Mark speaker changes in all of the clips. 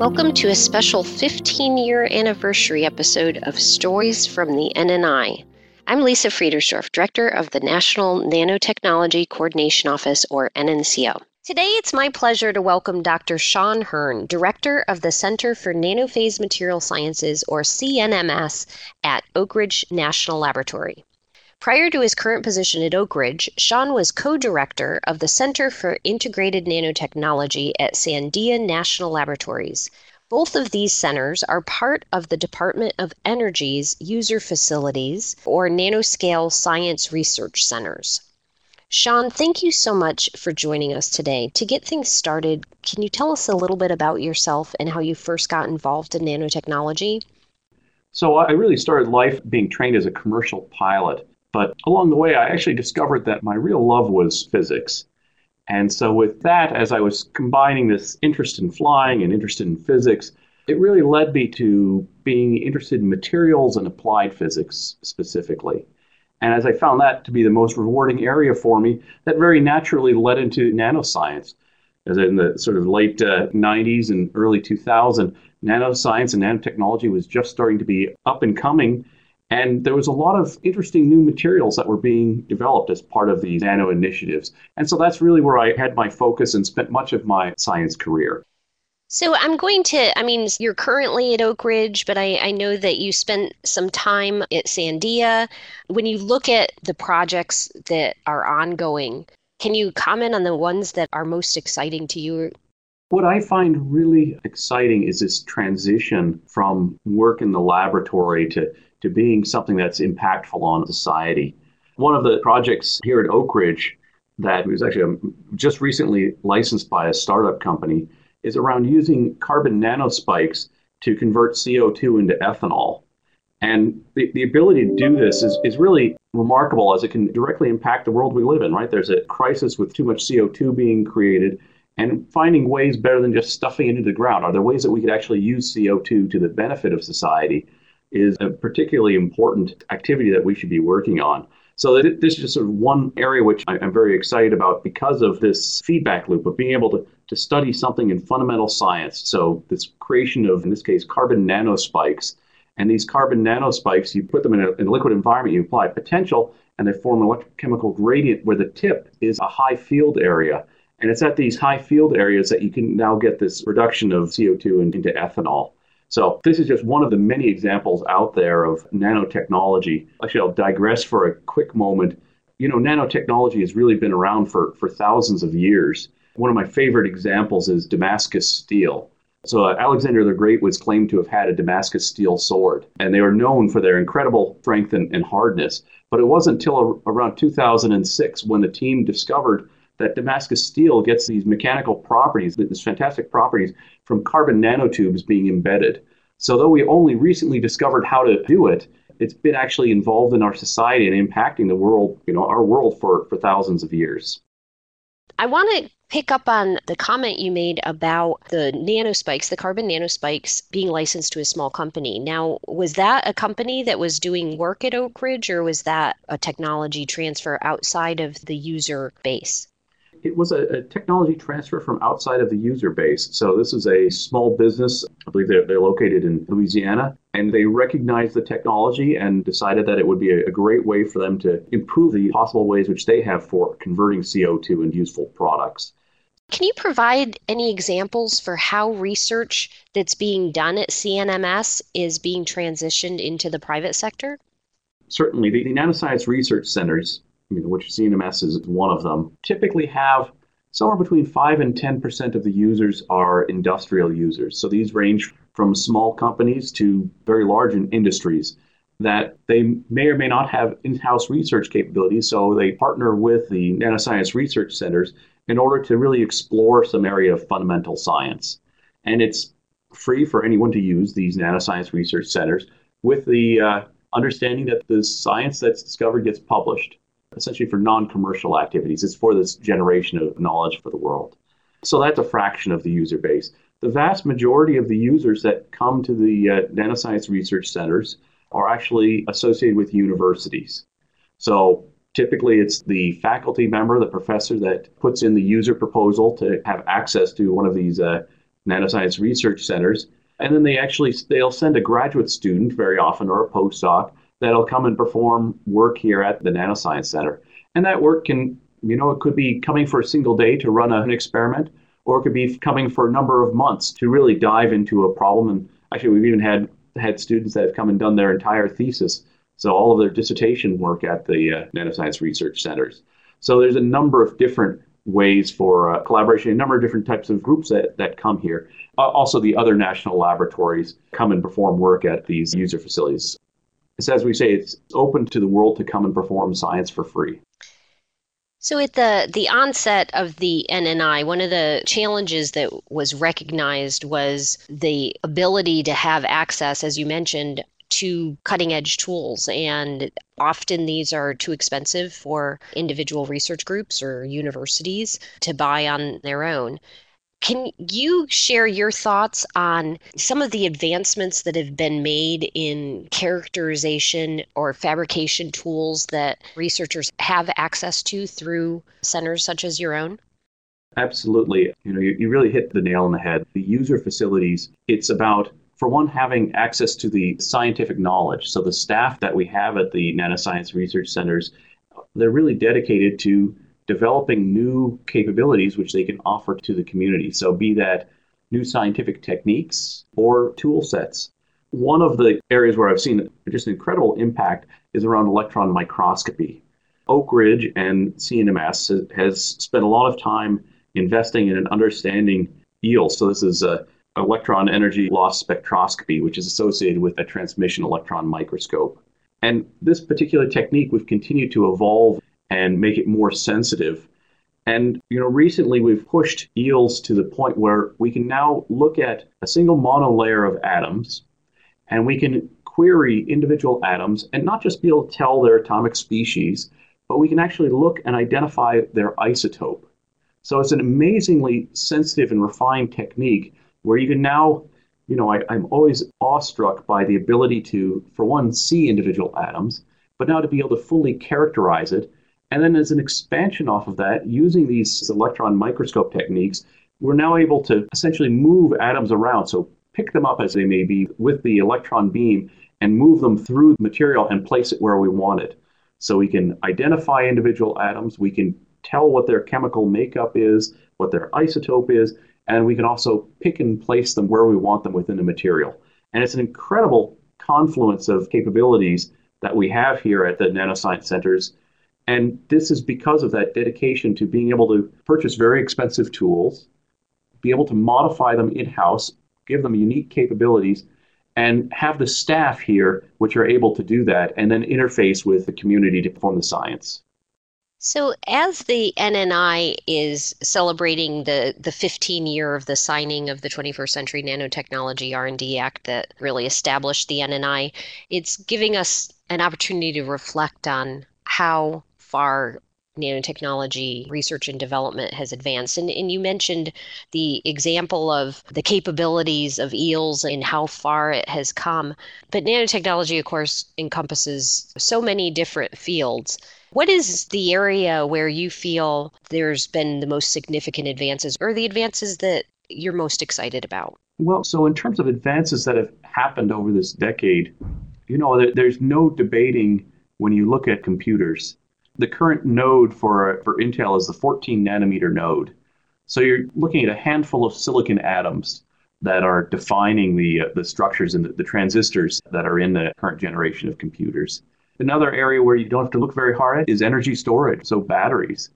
Speaker 1: Welcome to a special 15 year anniversary episode of Stories from the NNI. I'm Lisa Friedersdorf, Director of the National Nanotechnology Coordination Office, or NNCO. Today, it's my pleasure to welcome Dr. Sean Hearne, Director of the Center for Nanophase Material Sciences, or CNMS, at Oak Ridge National Laboratory. Prior to his current position at Oak Ridge, Sean was co director of the Center for Integrated Nanotechnology at Sandia National Laboratories. Both of these centers are part of the Department of Energy's user facilities or nanoscale science research centers. Sean, thank you so much for joining us today. To get things started, can you tell us a little bit about yourself and how you first got involved in nanotechnology?
Speaker 2: So, I really started life being trained as a commercial pilot. But along the way, I actually discovered that my real love was physics. And so, with that, as I was combining this interest in flying and interest in physics, it really led me to being interested in materials and applied physics specifically. And as I found that to be the most rewarding area for me, that very naturally led into nanoscience. As in the sort of late uh, 90s and early 2000, nanoscience and nanotechnology was just starting to be up and coming. And there was a lot of interesting new materials that were being developed as part of these nano initiatives. And so that's really where I had my focus and spent much of my science career.
Speaker 1: So I'm going to, I mean, you're currently at Oak Ridge, but I, I know that you spent some time at Sandia. When you look at the projects that are ongoing, can you comment on the ones that are most exciting to you?
Speaker 2: What I find really exciting is this transition from work in the laboratory to to being something that's impactful on society. One of the projects here at Oak Ridge that was actually um, just recently licensed by a startup company is around using carbon nanospikes to convert CO2 into ethanol. And the, the ability to do this is, is really remarkable as it can directly impact the world we live in, right? There's a crisis with too much CO2 being created and finding ways better than just stuffing it into the ground. Are there ways that we could actually use CO2 to the benefit of society? Is a particularly important activity that we should be working on. So this is just sort of one area which I'm very excited about because of this feedback loop of being able to, to study something in fundamental science. So this creation of, in this case, carbon nanospikes. And these carbon nanospikes, you put them in a, in a liquid environment, you apply potential, and they form an electrochemical gradient where the tip is a high field area. And it's at these high field areas that you can now get this reduction of CO2 into ethanol. So this is just one of the many examples out there of nanotechnology. Actually, I'll digress for a quick moment. You know, nanotechnology has really been around for, for thousands of years. One of my favorite examples is Damascus steel. So uh, Alexander the Great was claimed to have had a Damascus steel sword, and they were known for their incredible strength and, and hardness. But it wasn't until a, around 2006 when the team discovered that Damascus steel gets these mechanical properties, these fantastic properties from carbon nanotubes being embedded. So, though we only recently discovered how to do it, it's been actually involved in our society and impacting the world, you know, our world for, for thousands of years.
Speaker 1: I want to pick up on the comment you made about the nanospikes, the carbon nanospikes being licensed to a small company. Now, was that a company that was doing work at Oak Ridge or was that a technology transfer outside of the user base?
Speaker 2: It was a, a, technology transfer from outside of the user base. So this is a small business. I believe they're, they're located in Louisiana. And they recognized the technology and decided that it would be a, a great way for them to improve the possible ways which they have for converting CO2 into useful products.
Speaker 1: Can you provide any examples for how research that's being done at CNMS is being transitioned into the private sector?
Speaker 2: Certainly. The, the nanoscience research centers which CNMS is one of them, typically have somewhere between 5 and 10% of the users are industrial users. So these range from small companies to very large industries that they may or may not have in-house research capabilities. So they partner with the nanoscience research centers in order to really explore some area of fundamental science. And it's free for anyone to use these nanoscience research centers with the uh, understanding that the science that's discovered gets published essentially for non commercial activities. It's for this generation of knowledge for the world. So that's a fraction of the user base. The vast majority of the users that come to the uh, nanoscience research centers are actually associated with universities. So typically it's the faculty member, the professor that puts in the user proposal to have access to one of these uh, nanoscience research centers. And then they actually they'll send a graduate student very often or a postdoc that'll come and perform work here at the nanoscience center. And that work can, you know, it could be coming for a single day to run an experiment, or it could be coming for a number of months to really dive into a problem. And actually, we've even had had students that have come and done their entire thesis, so all of their dissertation work at the uh, nanoscience research centers. So there's a number of different ways for uh, collaboration, a number of different types of groups that, that come here. Uh, also, the other national laboratories come and perform work at these user facilities. It's, as we say, it's open to the world to come and perform science for free.
Speaker 1: So, at the, the onset of the NNI, one of the challenges that was recognized was the ability to have access, as you mentioned, to cutting edge tools. And often these are too expensive for individual research groups or universities to buy on their own. Can you share your thoughts on some of the advancements that have been made in characterization or fabrication tools that researchers have access to through centers such as your own?
Speaker 2: Absolutely. You know, you, you really hit the nail on the head. The user facilities, it's about for one, having access to the scientific knowledge. So the staff that we have at the nanoscience research centers, they're really dedicated to developing new capabilities which they can offer to the community. So be that new scientific techniques or tool sets. One of the areas where I've seen just incredible impact is around electron microscopy. Oak Ridge and CNMS has spent a lot of time investing in and understanding EELS. So this is a electron energy loss spectroscopy, which is associated with a transmission electron microscope. And this particular technique we've continued to evolve and make it more sensitive. And you know, recently we've pushed EELS to the point where we can now look at a single monolayer of atoms and we can query individual atoms and not just be able to tell their atomic species, but we can actually look and identify their isotope. So it's an amazingly sensitive and refined technique where you can now, you know, I, I'm always awestruck by the ability to, for one, see individual atoms, but now to be able to fully characterize it. And then as an expansion off of that, using these electron microscope techniques, we're now able to essentially move atoms around. So pick them up as they may be with the electron beam and move them through the material and place it where we want it. So we can identify individual atoms, we can tell what their chemical makeup is, what their isotope is, and we can also pick and place them where we want them within the material. And it's an incredible confluence of capabilities that we have here at the nanoscience centers. And this is because of that dedication to being able to purchase very expensive tools, be able to modify them in house, give them unique capabilities, and have the staff here which are able to do that and then interface with the community to perform the science.
Speaker 1: So, as the NNI is celebrating the, the 15 year of the signing of the 21st Century Nanotechnology R&D Act that really established the NNI, it's giving us an opportunity to reflect on how far nanotechnology research and development has advanced. And, and you mentioned the example of the capabilities of EELS and how far it has come. But nanotechnology, of course, encompasses so many different fields. What is the area where you feel there's been the most significant advances or the advances that you're most excited about?
Speaker 2: Well, so in terms of advances that have happened over this decade, you know, there's no debating when you look at computers. The current node for, for Intel is the 14 nanometer node. So you're looking at a handful of silicon atoms that are defining the, uh, the structures and the, the transistors that are in the current generation of computers. Another area where you don't have to look very hard at is energy storage, so batteries.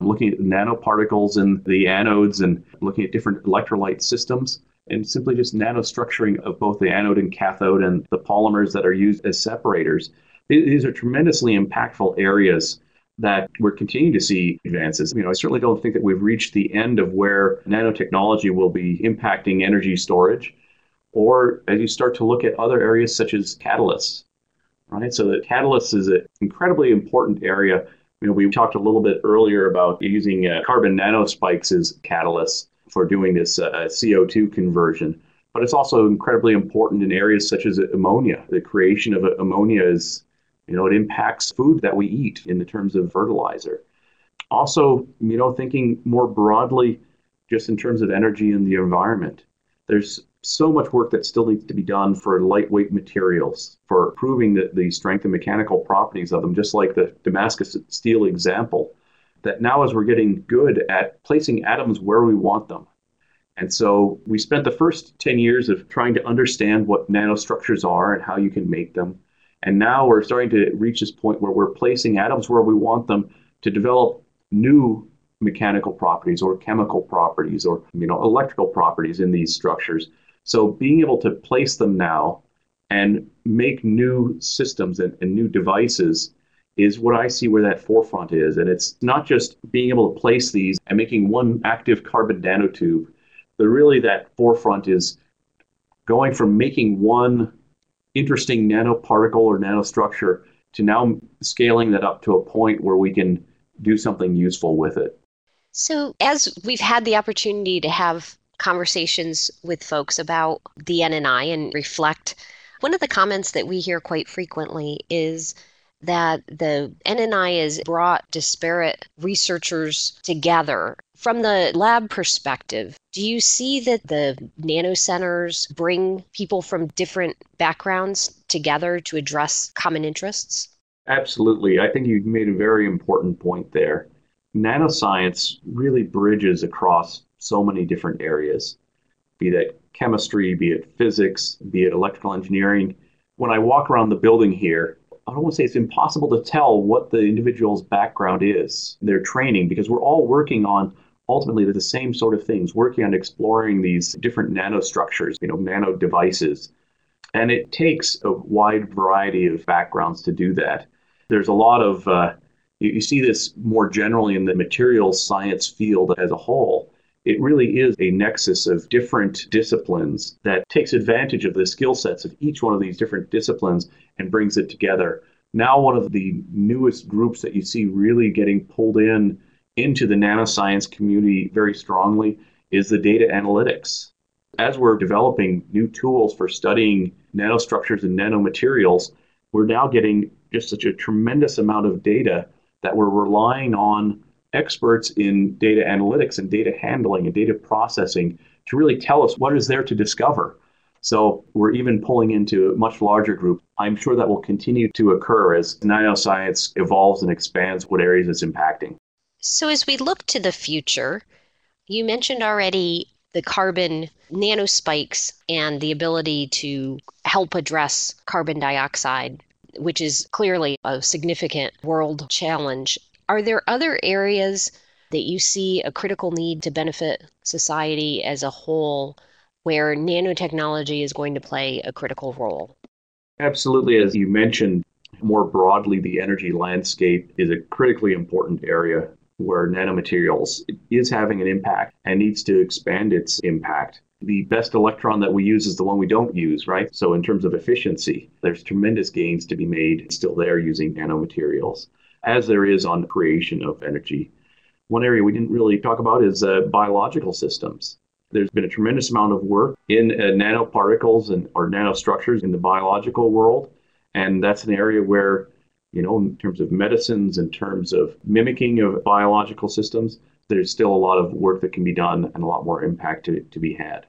Speaker 2: I'm looking at nanoparticles in the anodes and looking at different electrolyte systems and simply just nanostructuring of both the anode and cathode and the polymers that are used as separators. These are tremendously impactful areas that we're continuing to see advances. You know, I certainly don't think that we've reached the end of where nanotechnology will be impacting energy storage, or as you start to look at other areas such as catalysts right? So the catalyst is an incredibly important area. You know, we talked a little bit earlier about using uh, carbon nanospikes as catalysts for doing this uh, CO2 conversion. But it's also incredibly important in areas such as ammonia. The creation of ammonia is, you know, it impacts food that we eat in the terms of fertilizer. Also, you know, thinking more broadly, just in terms of energy and the environment. There's so much work that still needs to be done for lightweight materials, for proving the, the strength and mechanical properties of them, just like the Damascus steel example. That now, as we're getting good at placing atoms where we want them. And so we spent the first 10 years of trying to understand what nanostructures are and how you can make them. And now we're starting to reach this point where we're placing atoms where we want them to develop new mechanical properties or chemical properties or you know electrical properties in these structures so being able to place them now and make new systems and, and, new devices is what I see where that forefront is. And it's not just being able to place these and making one active carbon nanotube, but really that forefront is going from making one interesting nanoparticle or nanostructure to now scaling that up to a point where we can do something useful with it.
Speaker 1: So, as we've had the opportunity to have conversations with folks about the NNI and reflect, one of the comments that we hear quite frequently is that the NNI has brought disparate researchers together. From the lab perspective, do you see that the nano centers bring people from different backgrounds together to address common interests?
Speaker 2: Absolutely. I think you made a very important point there. Nanoscience really bridges across so many different areas, be that chemistry, be it physics, be it electrical engineering. When I walk around the building here, I don't want to say it's impossible to tell what the individual's background is, their training, because we're all working on ultimately they're the same sort of things, working on exploring these different nanostructures, you know, nano devices. And it takes a wide variety of backgrounds to do that. There's a lot of, uh, you, you see this more generally in the materials science field as a whole it really is a nexus of different disciplines that takes advantage of the skill sets of each one of these different disciplines and brings it together. Now, one of the newest groups that you see really getting pulled in into the nanoscience community very strongly is the data analytics. As we're developing new tools for studying nanostructures and nanomaterials, we're now getting just such a tremendous amount of data that we're relying on experts in data analytics and data handling and data processing to really tell us what is there to discover. So we're even pulling into a much larger group. I'm sure that will continue to occur as nanoscience evolves and expands what areas it's impacting.
Speaker 1: So as we look to the future, you mentioned already the carbon nanospikes and the ability to help address carbon dioxide, which is clearly a significant world challenge. Are there other areas that you see a critical need to benefit society as a whole where nanotechnology is going to play a critical role?
Speaker 2: Absolutely. As you mentioned, more broadly, the energy landscape is a critically important area where nanomaterials is having an impact and needs to expand its impact. The best electron that we use is the one we don't use, right? So, in terms of efficiency, there's tremendous gains to be made still there using nanomaterials as there is on the creation of energy. One area we didn't really talk about is uh, biological systems. There's been a tremendous amount of work in uh, nanoparticles and or nanostructures in the biological world, and that's an area where, you know, in terms of medicines, in terms of mimicking of biological systems, there's still a lot of work that can be done and a lot more impact to, to be had.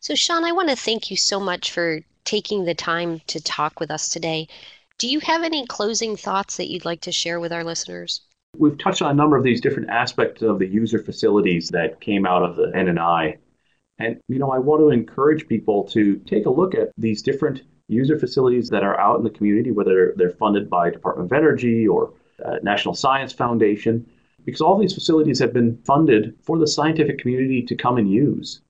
Speaker 1: So, Sean, I want to thank you so much for taking the time to talk with us today. Do you have any closing thoughts that you'd like to share with our listeners?
Speaker 2: We've touched on a number of these different aspects of the user facilities that came out of the NNI. And, you know, I want to encourage people to take a look at these different user facilities that are out in the community, whether they're funded by Department of Energy or uh, National Science Foundation, because all these facilities have been funded for the scientific community to come and use.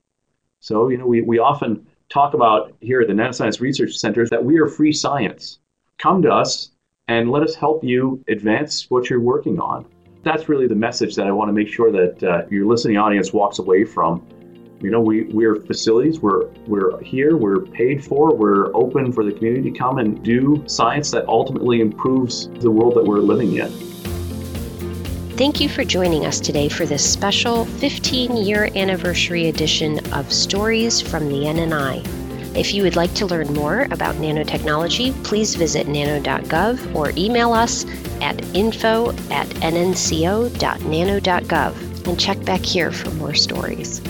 Speaker 2: So, you know, we, we often talk about here at the Nanoscience Research Centers that we are free science come to us and let us help you advance what you're working on. That's really the message that I want to make sure that uh, your listening audience walks away from. You know, we, we're facilities, we're, we're here, we're paid for, we're open for the community to come and do science that ultimately improves the world that we're living in.
Speaker 1: Thank you for joining us today for this special 15 year anniversary edition of Stories from the NNI. If you would like to learn more about nanotechnology, please visit nano.gov or email us at info at nnco.nano.gov and check back here for more stories.